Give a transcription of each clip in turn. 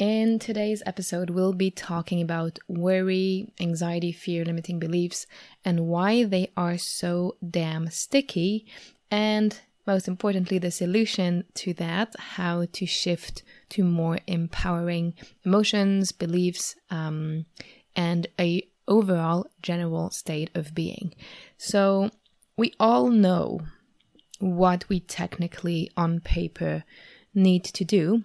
In today's episode, we'll be talking about worry, anxiety, fear, limiting beliefs, and why they are so damn sticky, and most importantly, the solution to that how to shift to more empowering emotions, beliefs, um, and a overall general state of being. So, we all know what we technically on paper need to do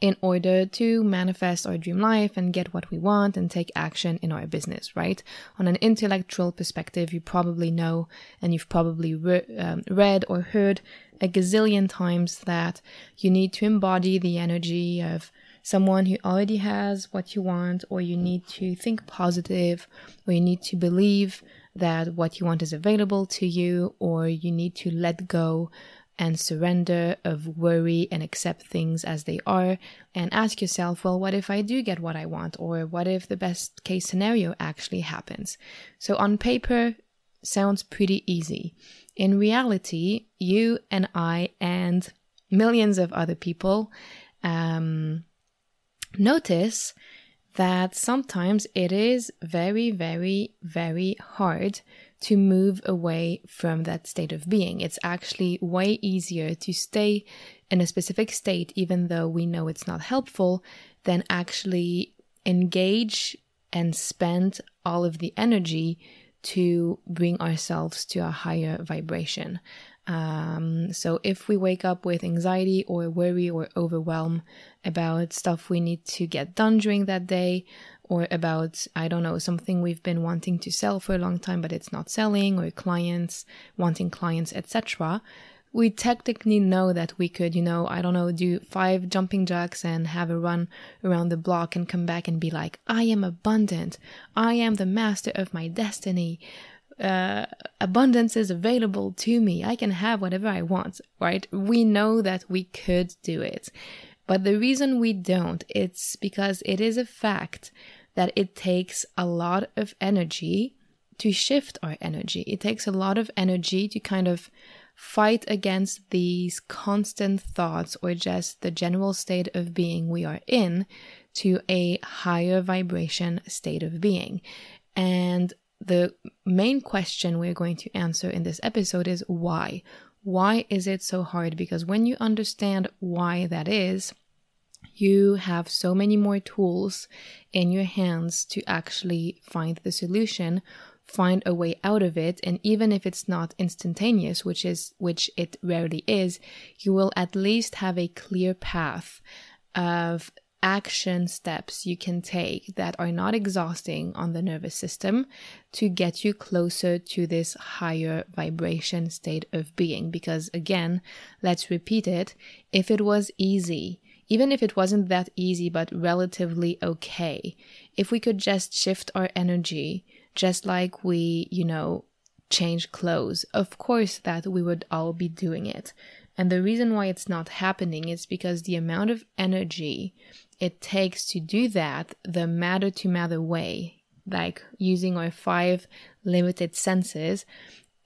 in order to manifest our dream life and get what we want and take action in our business, right? On an intellectual perspective, you probably know and you've probably re- um, read or heard a gazillion times that you need to embody the energy of someone who already has what you want, or you need to think positive, or you need to believe that what you want is available to you, or you need to let go and surrender of worry and accept things as they are and ask yourself, well, what if I do get what I want? Or what if the best case scenario actually happens? So on paper, sounds pretty easy. In reality, you and I and millions of other people um, notice that sometimes it is very, very, very hard to move away from that state of being. It's actually way easier to stay in a specific state, even though we know it's not helpful, than actually engage and spend all of the energy to bring ourselves to a higher vibration. Um, so if we wake up with anxiety or worry or overwhelm about stuff we need to get done during that day, or about, I don't know, something we've been wanting to sell for a long time, but it's not selling, or clients wanting clients, etc. We technically know that we could, you know, I don't know, do five jumping jacks and have a run around the block and come back and be like, I am abundant. I am the master of my destiny. Uh, abundance is available to me. I can have whatever I want, right? We know that we could do it. But the reason we don't, it's because it is a fact that it takes a lot of energy to shift our energy. It takes a lot of energy to kind of fight against these constant thoughts or just the general state of being we are in to a higher vibration state of being. And the main question we're going to answer in this episode is why? Why is it so hard? Because when you understand why that is, you have so many more tools in your hands to actually find the solution find a way out of it and even if it's not instantaneous which is which it rarely is you will at least have a clear path of action steps you can take that are not exhausting on the nervous system to get you closer to this higher vibration state of being. Because again let's repeat it if it was easy even if it wasn't that easy but relatively okay, if we could just shift our energy, just like we, you know, change clothes, of course that we would all be doing it. And the reason why it's not happening is because the amount of energy it takes to do that the matter to matter way, like using our five limited senses,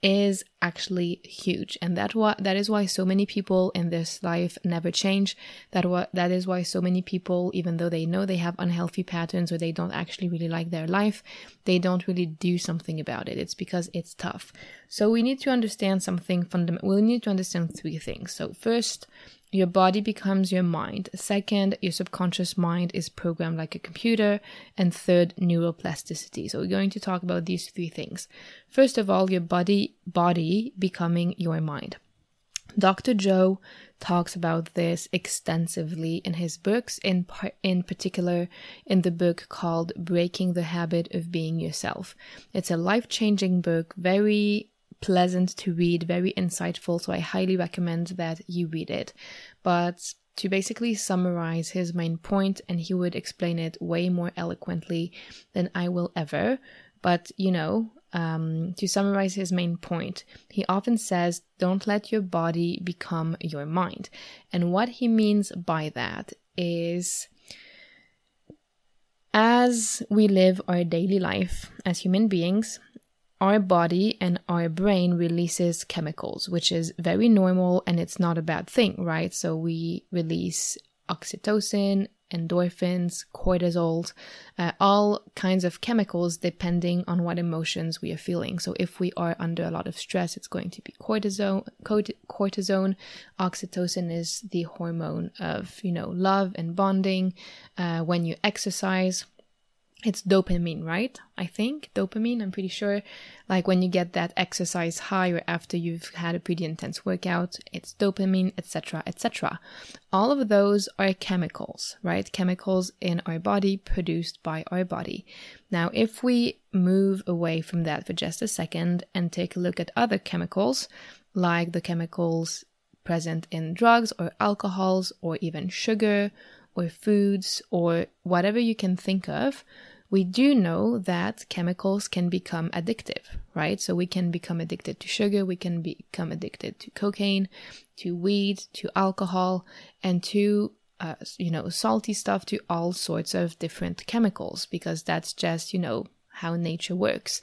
is actually huge. And that why that is why so many people in this life never change. That what that is why so many people even though they know they have unhealthy patterns or they don't actually really like their life they don't really do something about it. It's because it's tough. So we need to understand something fundamental we need to understand three things. So first your body becomes your mind. Second, your subconscious mind is programmed like a computer. And third, neuroplasticity. So we're going to talk about these three things. First of all, your body body becoming your mind. Dr. Joe talks about this extensively in his books, in par- in particular in the book called Breaking the Habit of Being Yourself. It's a life-changing book, very pleasant to read, very insightful. So I highly recommend that you read it. But to basically summarize his main point, and he would explain it way more eloquently than I will ever. But you know, um, to summarize his main point, he often says, Don't let your body become your mind. And what he means by that is as we live our daily life as human beings, our body and our brain releases chemicals, which is very normal and it's not a bad thing, right? So we release oxytocin, endorphins, cortisol, uh, all kinds of chemicals depending on what emotions we are feeling. So if we are under a lot of stress, it's going to be cortisol. Cortisone, oxytocin is the hormone of you know love and bonding. Uh, when you exercise, it's dopamine, right? I think dopamine, I'm pretty sure. Like when you get that exercise high or after you've had a pretty intense workout, it's dopamine, etc., etc. All of those are chemicals, right? Chemicals in our body produced by our body. Now, if we move away from that for just a second and take a look at other chemicals, like the chemicals present in drugs or alcohols or even sugar or foods or whatever you can think of, we do know that chemicals can become addictive, right? So we can become addicted to sugar, we can become addicted to cocaine, to weed, to alcohol, and to uh, you know salty stuff, to all sorts of different chemicals, because that's just you know how nature works.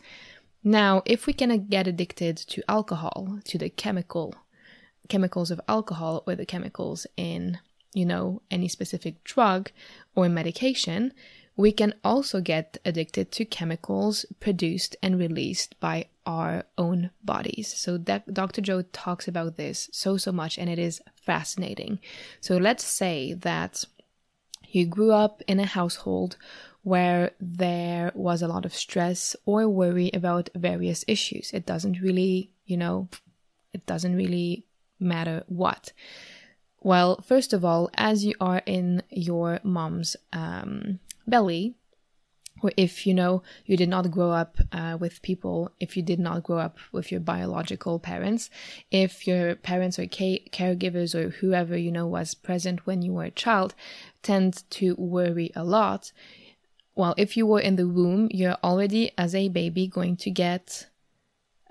Now, if we can get addicted to alcohol, to the chemical chemicals of alcohol or the chemicals in you know any specific drug or medication we can also get addicted to chemicals produced and released by our own bodies. So that Dr. Joe talks about this so so much and it is fascinating. So let's say that you grew up in a household where there was a lot of stress or worry about various issues. It doesn't really, you know, it doesn't really matter what. Well, first of all, as you are in your mom's um, belly or if you know you did not grow up uh, with people if you did not grow up with your biological parents if your parents or ca- caregivers or whoever you know was present when you were a child tend to worry a lot. Well if you were in the womb you're already as a baby going to get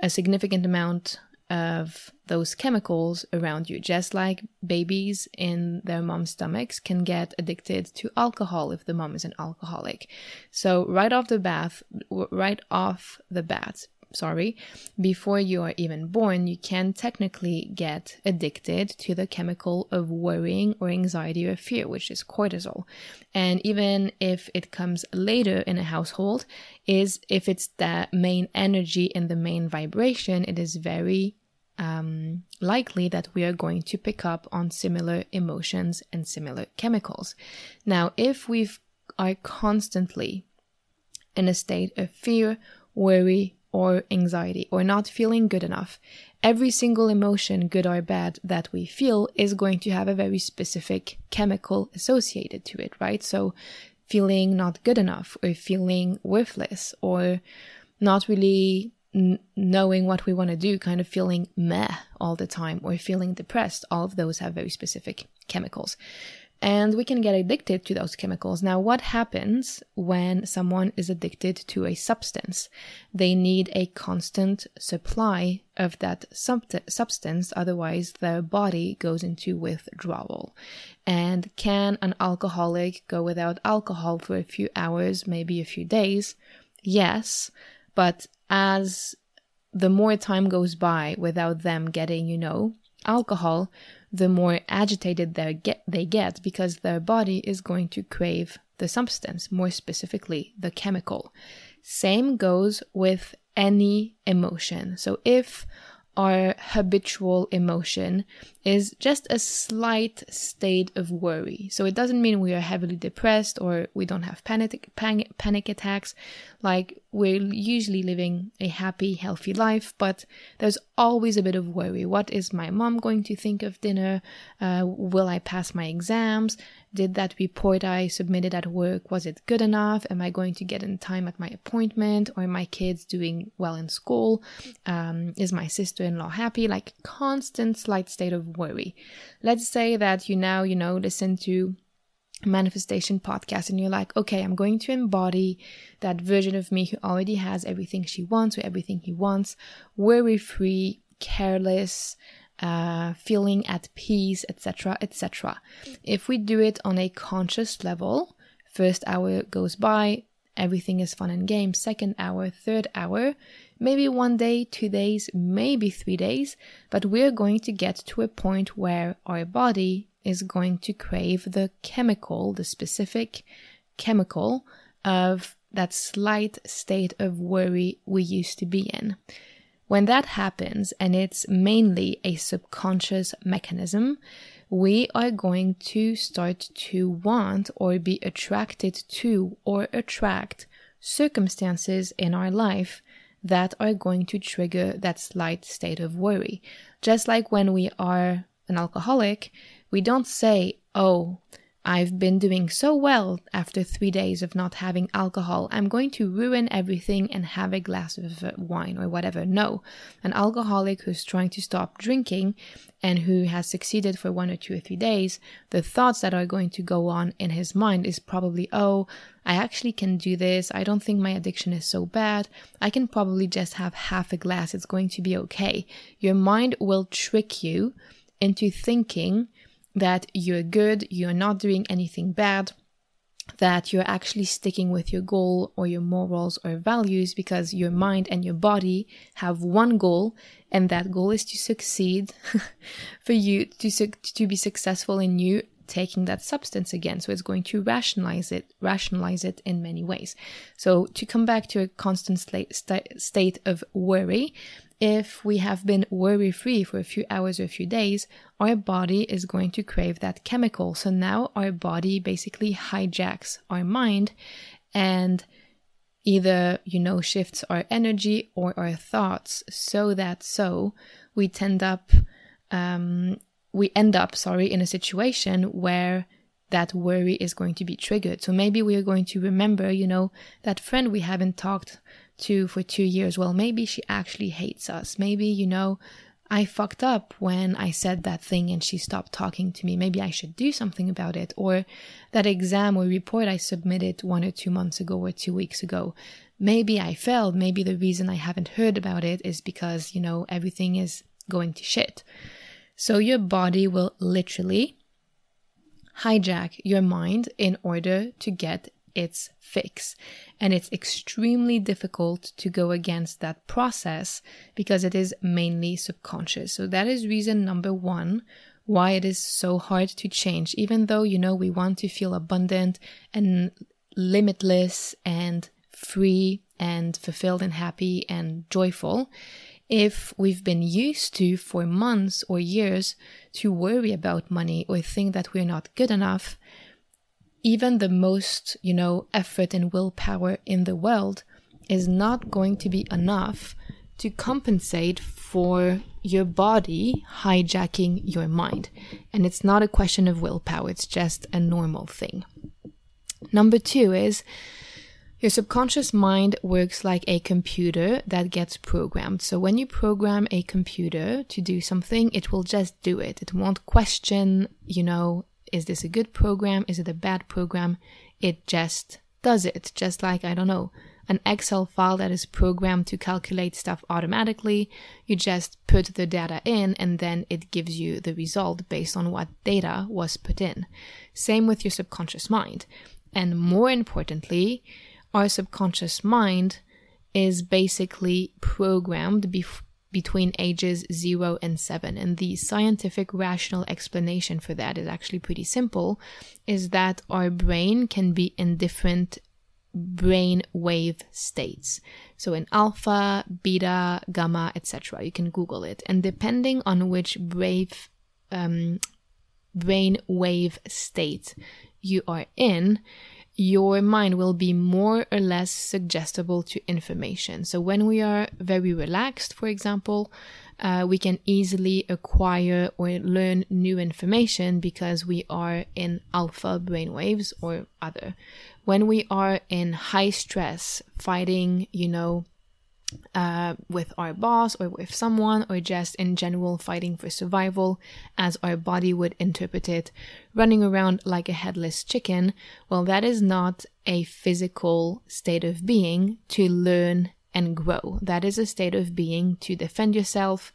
a significant amount of those chemicals around you, just like babies in their mom's stomachs can get addicted to alcohol if the mom is an alcoholic. So right off the bath, right off the bat, sorry, before you are even born, you can technically get addicted to the chemical of worrying or anxiety or fear, which is cortisol. And even if it comes later in a household, is if it's the main energy and the main vibration, it is very um, likely that we are going to pick up on similar emotions and similar chemicals. Now, if we are constantly in a state of fear, worry, or anxiety, or not feeling good enough, every single emotion, good or bad, that we feel is going to have a very specific chemical associated to it, right? So, feeling not good enough, or feeling worthless, or not really n- knowing what we want to do, kind of feeling meh all the time, or feeling depressed, all of those have very specific chemicals. And we can get addicted to those chemicals. Now, what happens when someone is addicted to a substance? They need a constant supply of that sub- substance, otherwise, their body goes into withdrawal. And can an alcoholic go without alcohol for a few hours, maybe a few days? Yes, but as the more time goes by without them getting, you know, alcohol, the more agitated they get, they get because their body is going to crave the substance, more specifically the chemical. Same goes with any emotion. So if our habitual emotion is just a slight state of worry. So it doesn't mean we are heavily depressed or we don't have panic panic, panic attacks. Like we're usually living a happy, healthy life, but there's always a bit of worry. What is my mom going to think of dinner? Uh, will I pass my exams? Did that report I submitted at work, was it good enough? Am I going to get in time at my appointment? Or are my kids doing well in school? Um, is my sister-in-law happy? Like constant slight state of worry. Let's say that you now, you know, listen to manifestation podcast and you're like, okay, I'm going to embody that version of me who already has everything she wants or everything he wants, worry free, careless, uh, feeling at peace, etc., etc. If we do it on a conscious level, first hour goes by, everything is fun and games. Second hour, third hour, maybe one day, two days, maybe three days, but we're going to get to a point where our body is going to crave the chemical, the specific chemical of that slight state of worry we used to be in. When that happens, and it's mainly a subconscious mechanism, we are going to start to want or be attracted to or attract circumstances in our life that are going to trigger that slight state of worry. Just like when we are an alcoholic, we don't say, oh, I've been doing so well after three days of not having alcohol. I'm going to ruin everything and have a glass of wine or whatever. No. An alcoholic who's trying to stop drinking and who has succeeded for one or two or three days, the thoughts that are going to go on in his mind is probably, oh, I actually can do this. I don't think my addiction is so bad. I can probably just have half a glass. It's going to be okay. Your mind will trick you into thinking that you're good, you're not doing anything bad, that you're actually sticking with your goal or your morals or values because your mind and your body have one goal and that goal is to succeed for you to to be successful in you taking that substance again. So it's going to rationalize it rationalize it in many ways. So to come back to a constant state of worry if we have been worry free for a few hours or a few days, our body is going to crave that chemical. So now our body basically hijacks our mind and either, you know, shifts our energy or our thoughts so that so we tend up, um, we end up, sorry, in a situation where that worry is going to be triggered. So maybe we are going to remember, you know, that friend we haven't talked to for two years. Well, maybe she actually hates us. Maybe, you know, I fucked up when I said that thing and she stopped talking to me. Maybe I should do something about it. Or that exam or report I submitted one or two months ago or two weeks ago. Maybe I failed. Maybe the reason I haven't heard about it is because, you know, everything is going to shit. So your body will literally hijack your mind in order to get its fix. And it's extremely difficult to go against that process because it is mainly subconscious. So that is reason number one why it is so hard to change, even though, you know, we want to feel abundant and limitless and free and fulfilled and happy and joyful. If we've been used to for months or years to worry about money or think that we're not good enough, even the most, you know, effort and willpower in the world is not going to be enough to compensate for your body hijacking your mind. And it's not a question of willpower, it's just a normal thing. Number two is your subconscious mind works like a computer that gets programmed. So when you program a computer to do something, it will just do it. It won't question, you know, is this a good program? Is it a bad program? It just does it. Just like, I don't know, an Excel file that is programmed to calculate stuff automatically. You just put the data in and then it gives you the result based on what data was put in. Same with your subconscious mind. And more importantly, our subconscious mind is basically programmed before between ages 0 and 7 and the scientific rational explanation for that is actually pretty simple is that our brain can be in different brain wave states. So in alpha beta gamma etc you can google it. And depending on which brave um, brain wave state you are in your mind will be more or less suggestible to information. So when we are very relaxed, for example, uh, we can easily acquire or learn new information because we are in alpha brainwaves or other. When we are in high stress, fighting, you know, uh, with our boss or with someone, or just in general fighting for survival, as our body would interpret it, running around like a headless chicken, well, that is not a physical state of being to learn and grow. That is a state of being to defend yourself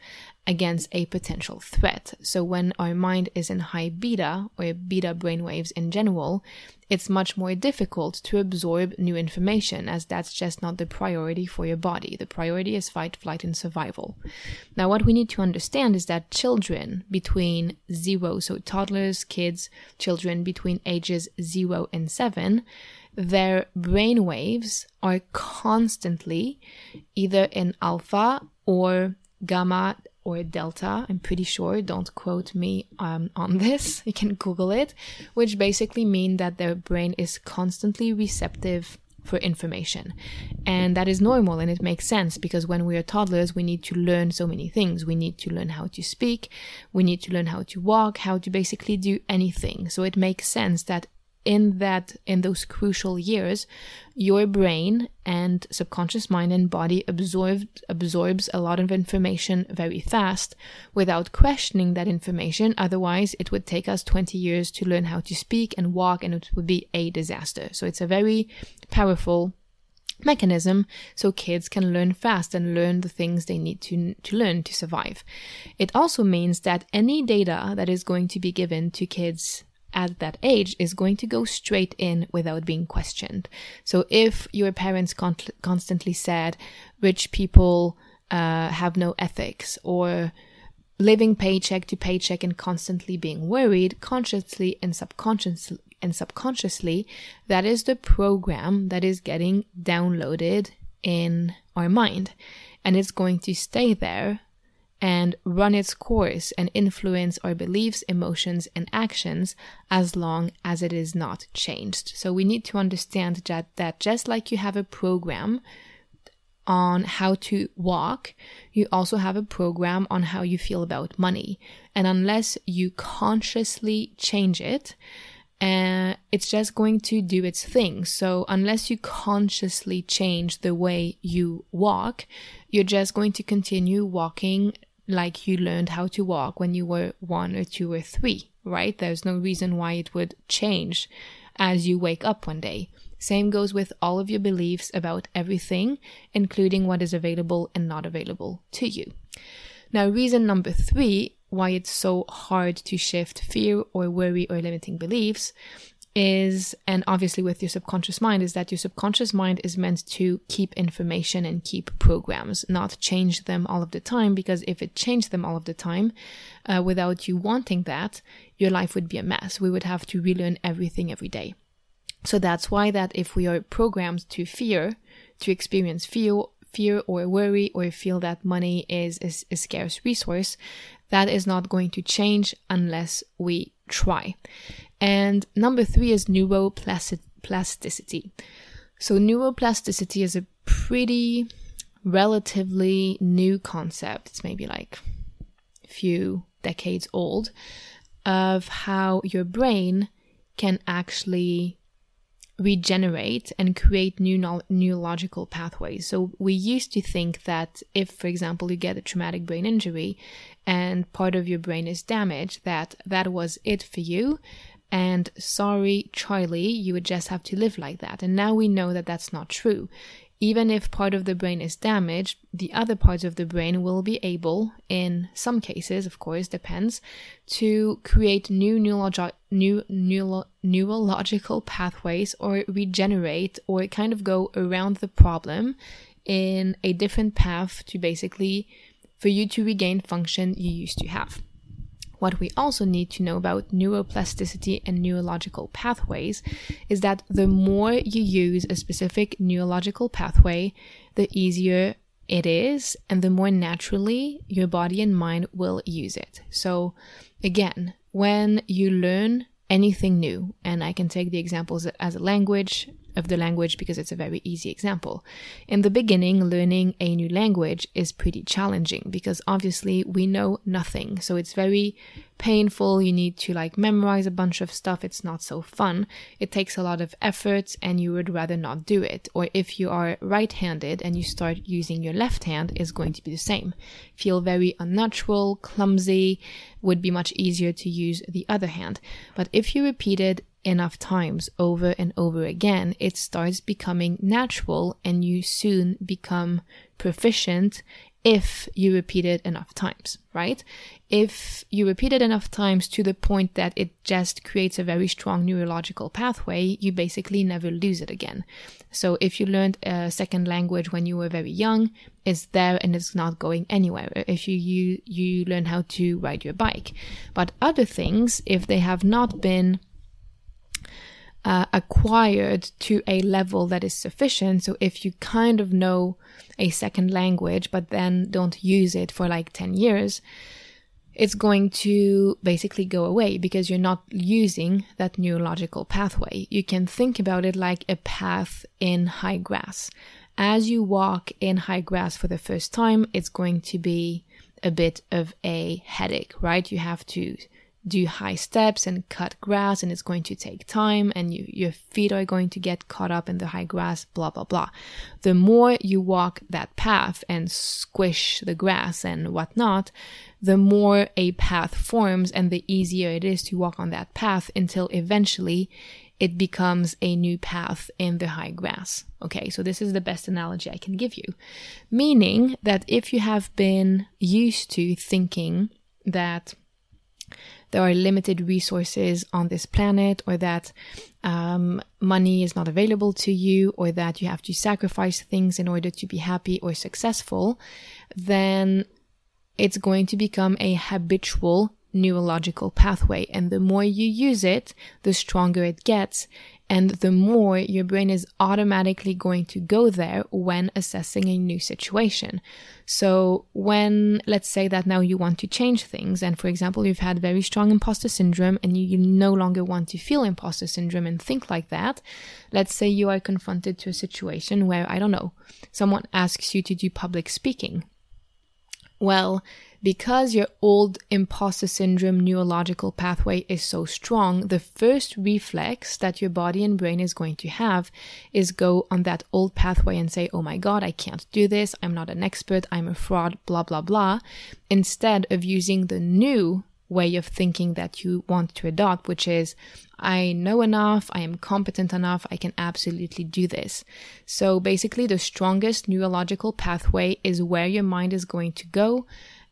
against a potential threat. So when our mind is in high beta or beta brainwaves in general, it's much more difficult to absorb new information as that's just not the priority for your body. The priority is fight, flight, and survival. Now, what we need to understand is that children between zero, so toddlers, kids, children between ages zero and seven, their brain waves are constantly either in alpha or gamma or delta. I'm pretty sure. Don't quote me um, on this. You can Google it, which basically mean that their brain is constantly receptive for information. And that is normal and it makes sense because when we are toddlers, we need to learn so many things. We need to learn how to speak. We need to learn how to walk, how to basically do anything. So it makes sense that in that in those crucial years your brain and subconscious mind and body absorbed absorbs a lot of information very fast without questioning that information otherwise it would take us 20 years to learn how to speak and walk and it would be a disaster so it's a very powerful mechanism so kids can learn fast and learn the things they need to, to learn to survive. It also means that any data that is going to be given to kids at that age is going to go straight in without being questioned. So if your parents con- constantly said rich people uh, have no ethics or living paycheck to paycheck and constantly being worried consciously and subconsciously and subconsciously that is the program that is getting downloaded in our mind and it's going to stay there and run its course and influence our beliefs, emotions, and actions as long as it is not changed. So we need to understand that, that just like you have a program on how to walk, you also have a program on how you feel about money. And unless you consciously change it, uh, it's just going to do its thing. So, unless you consciously change the way you walk, you're just going to continue walking like you learned how to walk when you were one or two or three, right? There's no reason why it would change as you wake up one day. Same goes with all of your beliefs about everything, including what is available and not available to you. Now, reason number three why it's so hard to shift fear or worry or limiting beliefs is, and obviously with your subconscious mind, is that your subconscious mind is meant to keep information and keep programs, not change them all of the time. Because if it changed them all of the time uh, without you wanting that, your life would be a mess. We would have to relearn everything every day. So that's why that if we are programmed to fear, to experience fear, fear or worry or feel that money is, is a scarce resource, that is not going to change unless we try. And number three is neuroplasticity. So, neuroplasticity is a pretty relatively new concept. It's maybe like a few decades old of how your brain can actually regenerate and create new no- neurological pathways. So we used to think that if, for example, you get a traumatic brain injury and part of your brain is damaged, that that was it for you. And sorry, Charlie, you would just have to live like that. And now we know that that's not true. Even if part of the brain is damaged, the other parts of the brain will be able, in some cases, of course, depends, to create new, neurologi- new neuro- neurological pathways or regenerate or kind of go around the problem in a different path to basically for you to regain function you used to have. What we also need to know about neuroplasticity and neurological pathways is that the more you use a specific neurological pathway, the easier it is and the more naturally your body and mind will use it. So, again, when you learn anything new. And I can take the examples as a language, of the language because it's a very easy example. In the beginning, learning a new language is pretty challenging because obviously we know nothing. So it's very painful. You need to like memorize a bunch of stuff. It's not so fun. It takes a lot of effort and you would rather not do it. Or if you are right handed and you start using your left hand, is going to be the same. Feel very unnatural, clumsy, would be much easier to use the other hand. But if you repeat it enough times over and over again, it starts becoming natural and you soon become proficient if you repeat it enough times, right? If you repeat it enough times to the point that it just creates a very strong neurological pathway, you basically never lose it again. So if you learned a second language when you were very young, it's there and it's not going anywhere. If you you, you learn how to ride your bike. But other things, if they have not been uh, acquired to a level that is sufficient. So if you kind of know a second language, but then don't use it for like 10 years, it's going to basically go away because you're not using that neurological pathway. You can think about it like a path in high grass. As you walk in high grass for the first time, it's going to be a bit of a headache, right? You have to do high steps and cut grass and it's going to take time and you, your feet are going to get caught up in the high grass, blah, blah, blah. The more you walk that path and squish the grass and whatnot, the more a path forms and the easier it is to walk on that path until eventually it becomes a new path in the high grass. Okay, so this is the best analogy I can give you. Meaning that if you have been used to thinking that there are limited resources on this planet, or that um, money is not available to you, or that you have to sacrifice things in order to be happy or successful, then it's going to become a habitual neurological pathway. And the more you use it, the stronger it gets and the more your brain is automatically going to go there when assessing a new situation. So, when let's say that now you want to change things, and for example, you've had very strong imposter syndrome and you, you no longer want to feel imposter syndrome and think like that, let's say you are confronted to a situation where, I don't know, someone asks you to do public speaking. Well, because your old imposter syndrome neurological pathway is so strong, the first reflex that your body and brain is going to have is go on that old pathway and say, Oh my God, I can't do this. I'm not an expert. I'm a fraud, blah, blah, blah. Instead of using the new way of thinking that you want to adopt, which is, I know enough, I am competent enough, I can absolutely do this. So basically, the strongest neurological pathway is where your mind is going to go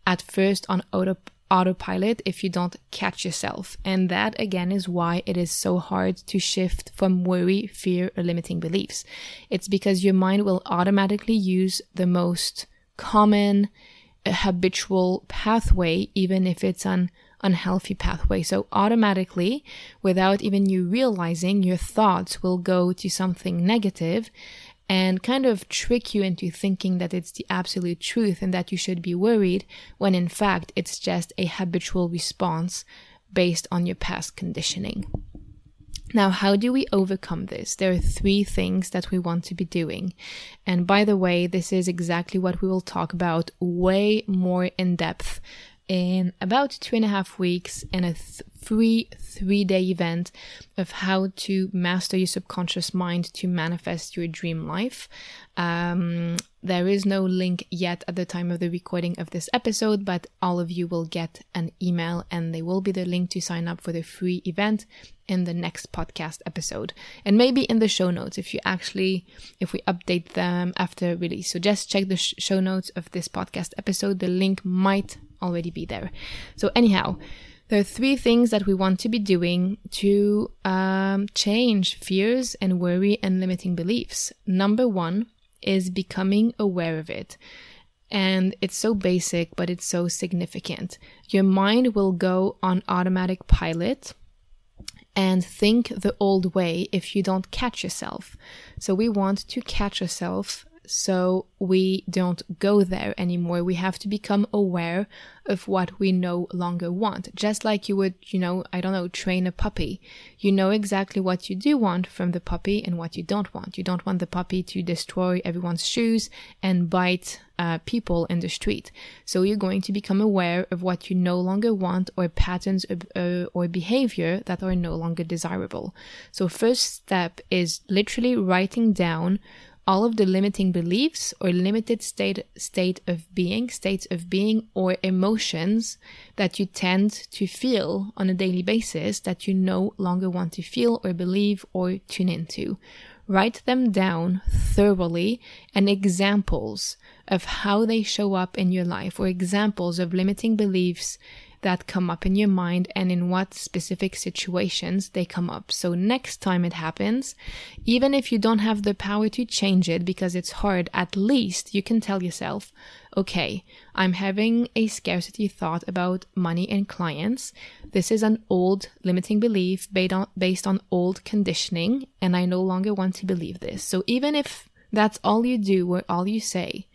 at first on auto autopilot if you don't catch yourself. And that again is why it is so hard to shift from worry, fear, or limiting beliefs. It's because your mind will automatically use the most common uh, habitual pathway, even if it's an unhealthy pathway. So automatically, without even you realizing, your thoughts will go to something negative and kind of trick you into thinking that it's the absolute truth and that you should be worried when in fact it's just a habitual response based on your past conditioning. Now, how do we overcome this? There are three things that we want to be doing. And by the way, this is exactly what we will talk about way more in depth in about two and a half weeks in a th- free three day event of how to master your subconscious mind to manifest your dream life. Um, there is no link yet at the time of the recording of this episode, but all of you will get an email and they will be the link to sign up for the free event in the next podcast episode. And maybe in the show notes if you actually if we update them after release. So just check the sh- show notes of this podcast episode. The link might already be there. So, anyhow, there are three things that we want to be doing to um, change fears and worry and limiting beliefs. Number one is becoming aware of it. And it's so basic, but it's so significant. Your mind will go on automatic pilot and think the old way if you don't catch yourself. So we want to catch yourself so we don't go there anymore. We have to become aware of what we no longer want. Just like you would, you know, I don't know, train a puppy. You know exactly what you do want from the puppy and what you don't want. You don't want the puppy to destroy everyone's shoes and bite uh, people in the street. So you're going to become aware of what you no longer want or patterns of, uh, or behavior that are no longer desirable. So first step is literally writing down all of the limiting beliefs or limited state state of being, states of being or emotions that you tend to feel on a daily basis that you no longer want to feel or believe or tune into. Write them down thoroughly and examples of how they show up in your life or examples of limiting beliefs that come up in your mind and in what specific situations they come up. So next time it happens, even if you don't have the power to change it because it's hard, at least you can tell yourself, okay, I'm having a scarcity thought about money and clients. This is an old limiting belief based on, based on old conditioning, and I no longer want to believe this. So even if that's all you do or all you say,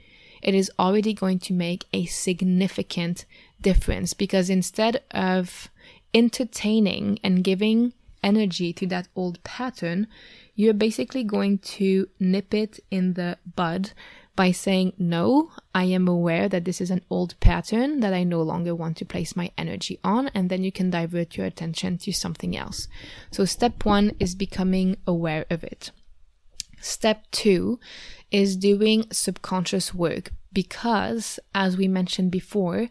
it is already going to make a significant difference because instead of entertaining and giving energy to that old pattern, you're basically going to nip it in the bud by saying, No, I am aware that this is an old pattern that I no longer want to place my energy on, and then you can divert your attention to something else. So, step one is becoming aware of it. Step two is doing subconscious work because, as we mentioned before,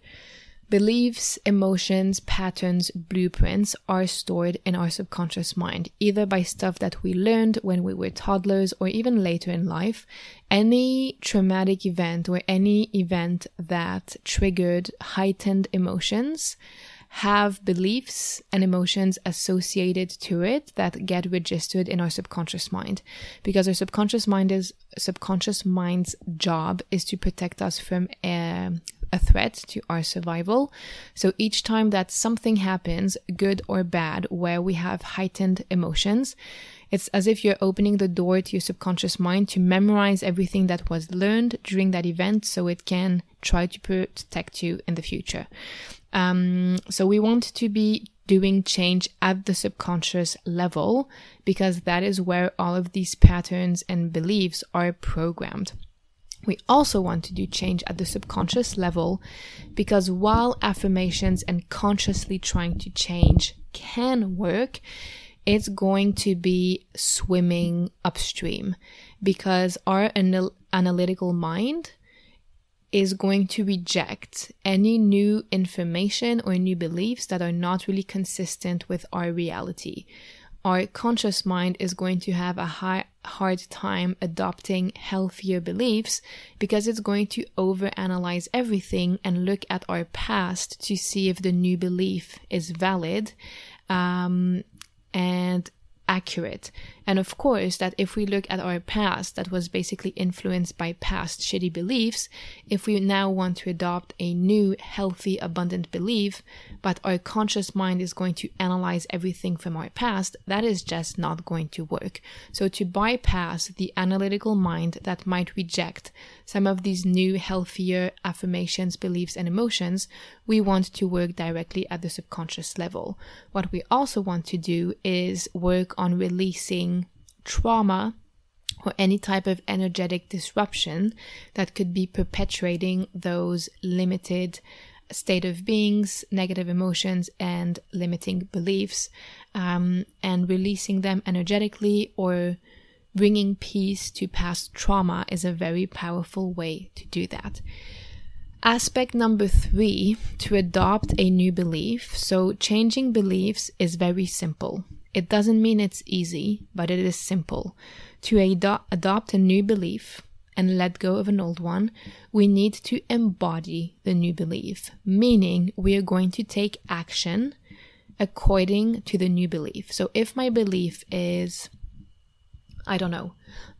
Beliefs, emotions, patterns, blueprints are stored in our subconscious mind, either by stuff that we learned when we were toddlers or even later in life. Any traumatic event or any event that triggered heightened emotions have beliefs and emotions associated to it that get registered in our subconscious mind because our subconscious mind is subconscious mind's job is to protect us from uh, a threat to our survival. So each time that something happens, good or bad, where we have heightened emotions, it's as if you're opening the door to your subconscious mind to memorize everything that was learned during that event so it can try to protect you in the future. Um, so we want to be doing change at the subconscious level because that is where all of these patterns and beliefs are programmed. We also want to do change at the subconscious level because while affirmations and consciously trying to change can work, it's going to be swimming upstream because our anal- analytical mind is going to reject any new information or new beliefs that are not really consistent with our reality. Our conscious mind is going to have a high, hard time adopting healthier beliefs because it's going to overanalyze everything and look at our past to see if the new belief is valid um, and accurate. And of course, that if we look at our past that was basically influenced by past shitty beliefs, if we now want to adopt a new, healthy, abundant belief, but our conscious mind is going to analyze everything from our past, that is just not going to work. So, to bypass the analytical mind that might reject some of these new, healthier affirmations, beliefs, and emotions, we want to work directly at the subconscious level. What we also want to do is work on releasing trauma or any type of energetic disruption that could be perpetuating those limited state of beings, negative emotions, and limiting beliefs, um, and releasing them energetically or bringing peace to past trauma is a very powerful way to do that. Aspect number three to adopt a new belief. So, changing beliefs is very simple. It doesn't mean it's easy, but it is simple. To ado- adopt a new belief and let go of an old one, we need to embody the new belief, meaning we are going to take action according to the new belief. So if my belief is, I don't know,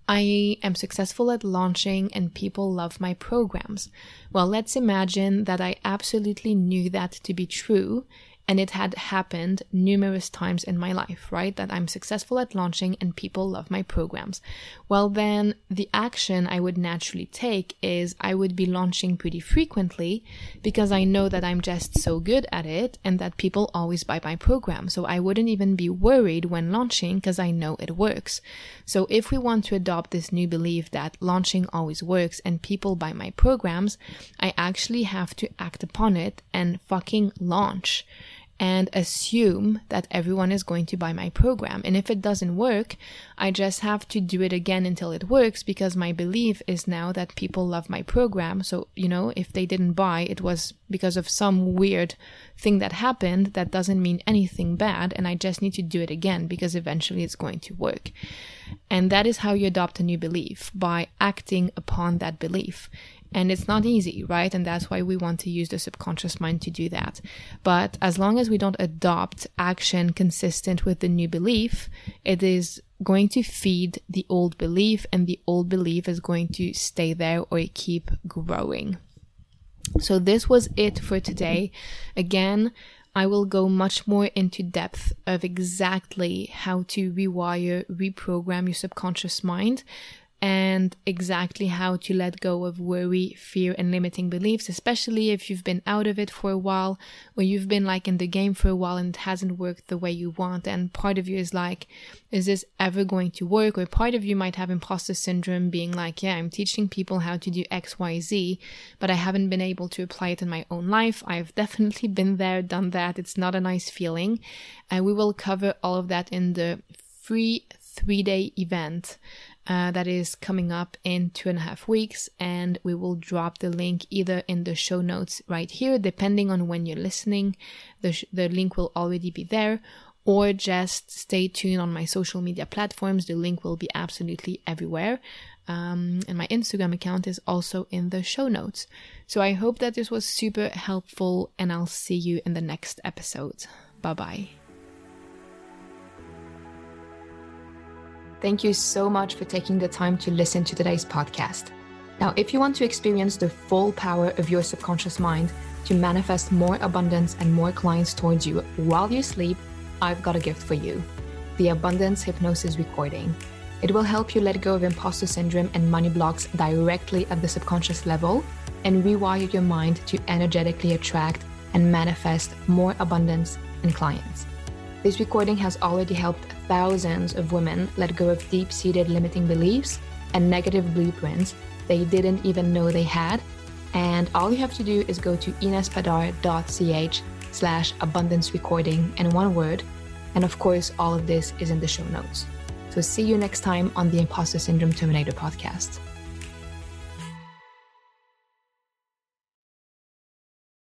I am successful at launching and people love my programs. Well, let's imagine that I absolutely knew that to be true And it had happened numerous times in my life, right? That I'm successful at launching and people love my programs. Well, then the action I would naturally take is I would be launching pretty frequently because I know that I'm just so good at it and that people always buy my program. So I wouldn't even be worried when launching because I know it works. So if we want to adopt this new belief that launching always works and people buy my programs, I actually have to act upon it and fucking launch and assume that everyone is going to buy my program. And if it doesn't work, I just have to do it again until it works because my belief is now that people love my program. So, you know, if they didn't buy, it was because of some weird thing that happened that doesn't mean anything bad. And I just need to do it again because eventually it's going to work. And that is how you adopt a new belief by acting upon that belief. And it's not easy, right? And that's why we want to use the subconscious mind to do that. But as long as we don't adopt action consistent with the new belief, it is going to feed the old belief, and the old belief is going to stay there or keep growing. So, this was it for today. Again, I will go much more into depth of exactly how to rewire, reprogram your subconscious mind and exactly how to let go of worry, fear, and limiting beliefs, especially if you've been out of it for a while or you've been like in the game for a while and it hasn't worked the way you want. And part of you is like, is this ever going to work? Or part of you might have imposter syndrome being like, yeah, I'm teaching people how to do X, Y, Z, but I haven't been able to apply it in my own life. I've definitely been there, done that. It's not a nice feeling. And we will cover all of that in the free three day event uh, that is coming up in two and a half weeks. And we will drop the link either in the show notes right here, depending on when you're listening. The, sh- the link will already be there, or just stay tuned on my social media platforms. The link will be absolutely everywhere. Um, and my Instagram account is also in the show notes. So I hope that this was super helpful, and I'll see you in the next episode. Bye bye. Thank you so much for taking the time to listen to today's podcast. Now, if you want to experience the full power of your subconscious mind to manifest more abundance and more clients towards you while you sleep, I've got a gift for you the Abundance Hypnosis Recording. It will help you let go of imposter syndrome and money blocks directly at the subconscious level and rewire your mind to energetically attract and manifest more abundance and clients. This recording has already helped thousands of women let go of deep seated limiting beliefs and negative blueprints they didn't even know they had. And all you have to do is go to inespadar.ch slash abundance recording in one word. And of course, all of this is in the show notes. So see you next time on the Imposter Syndrome Terminator podcast.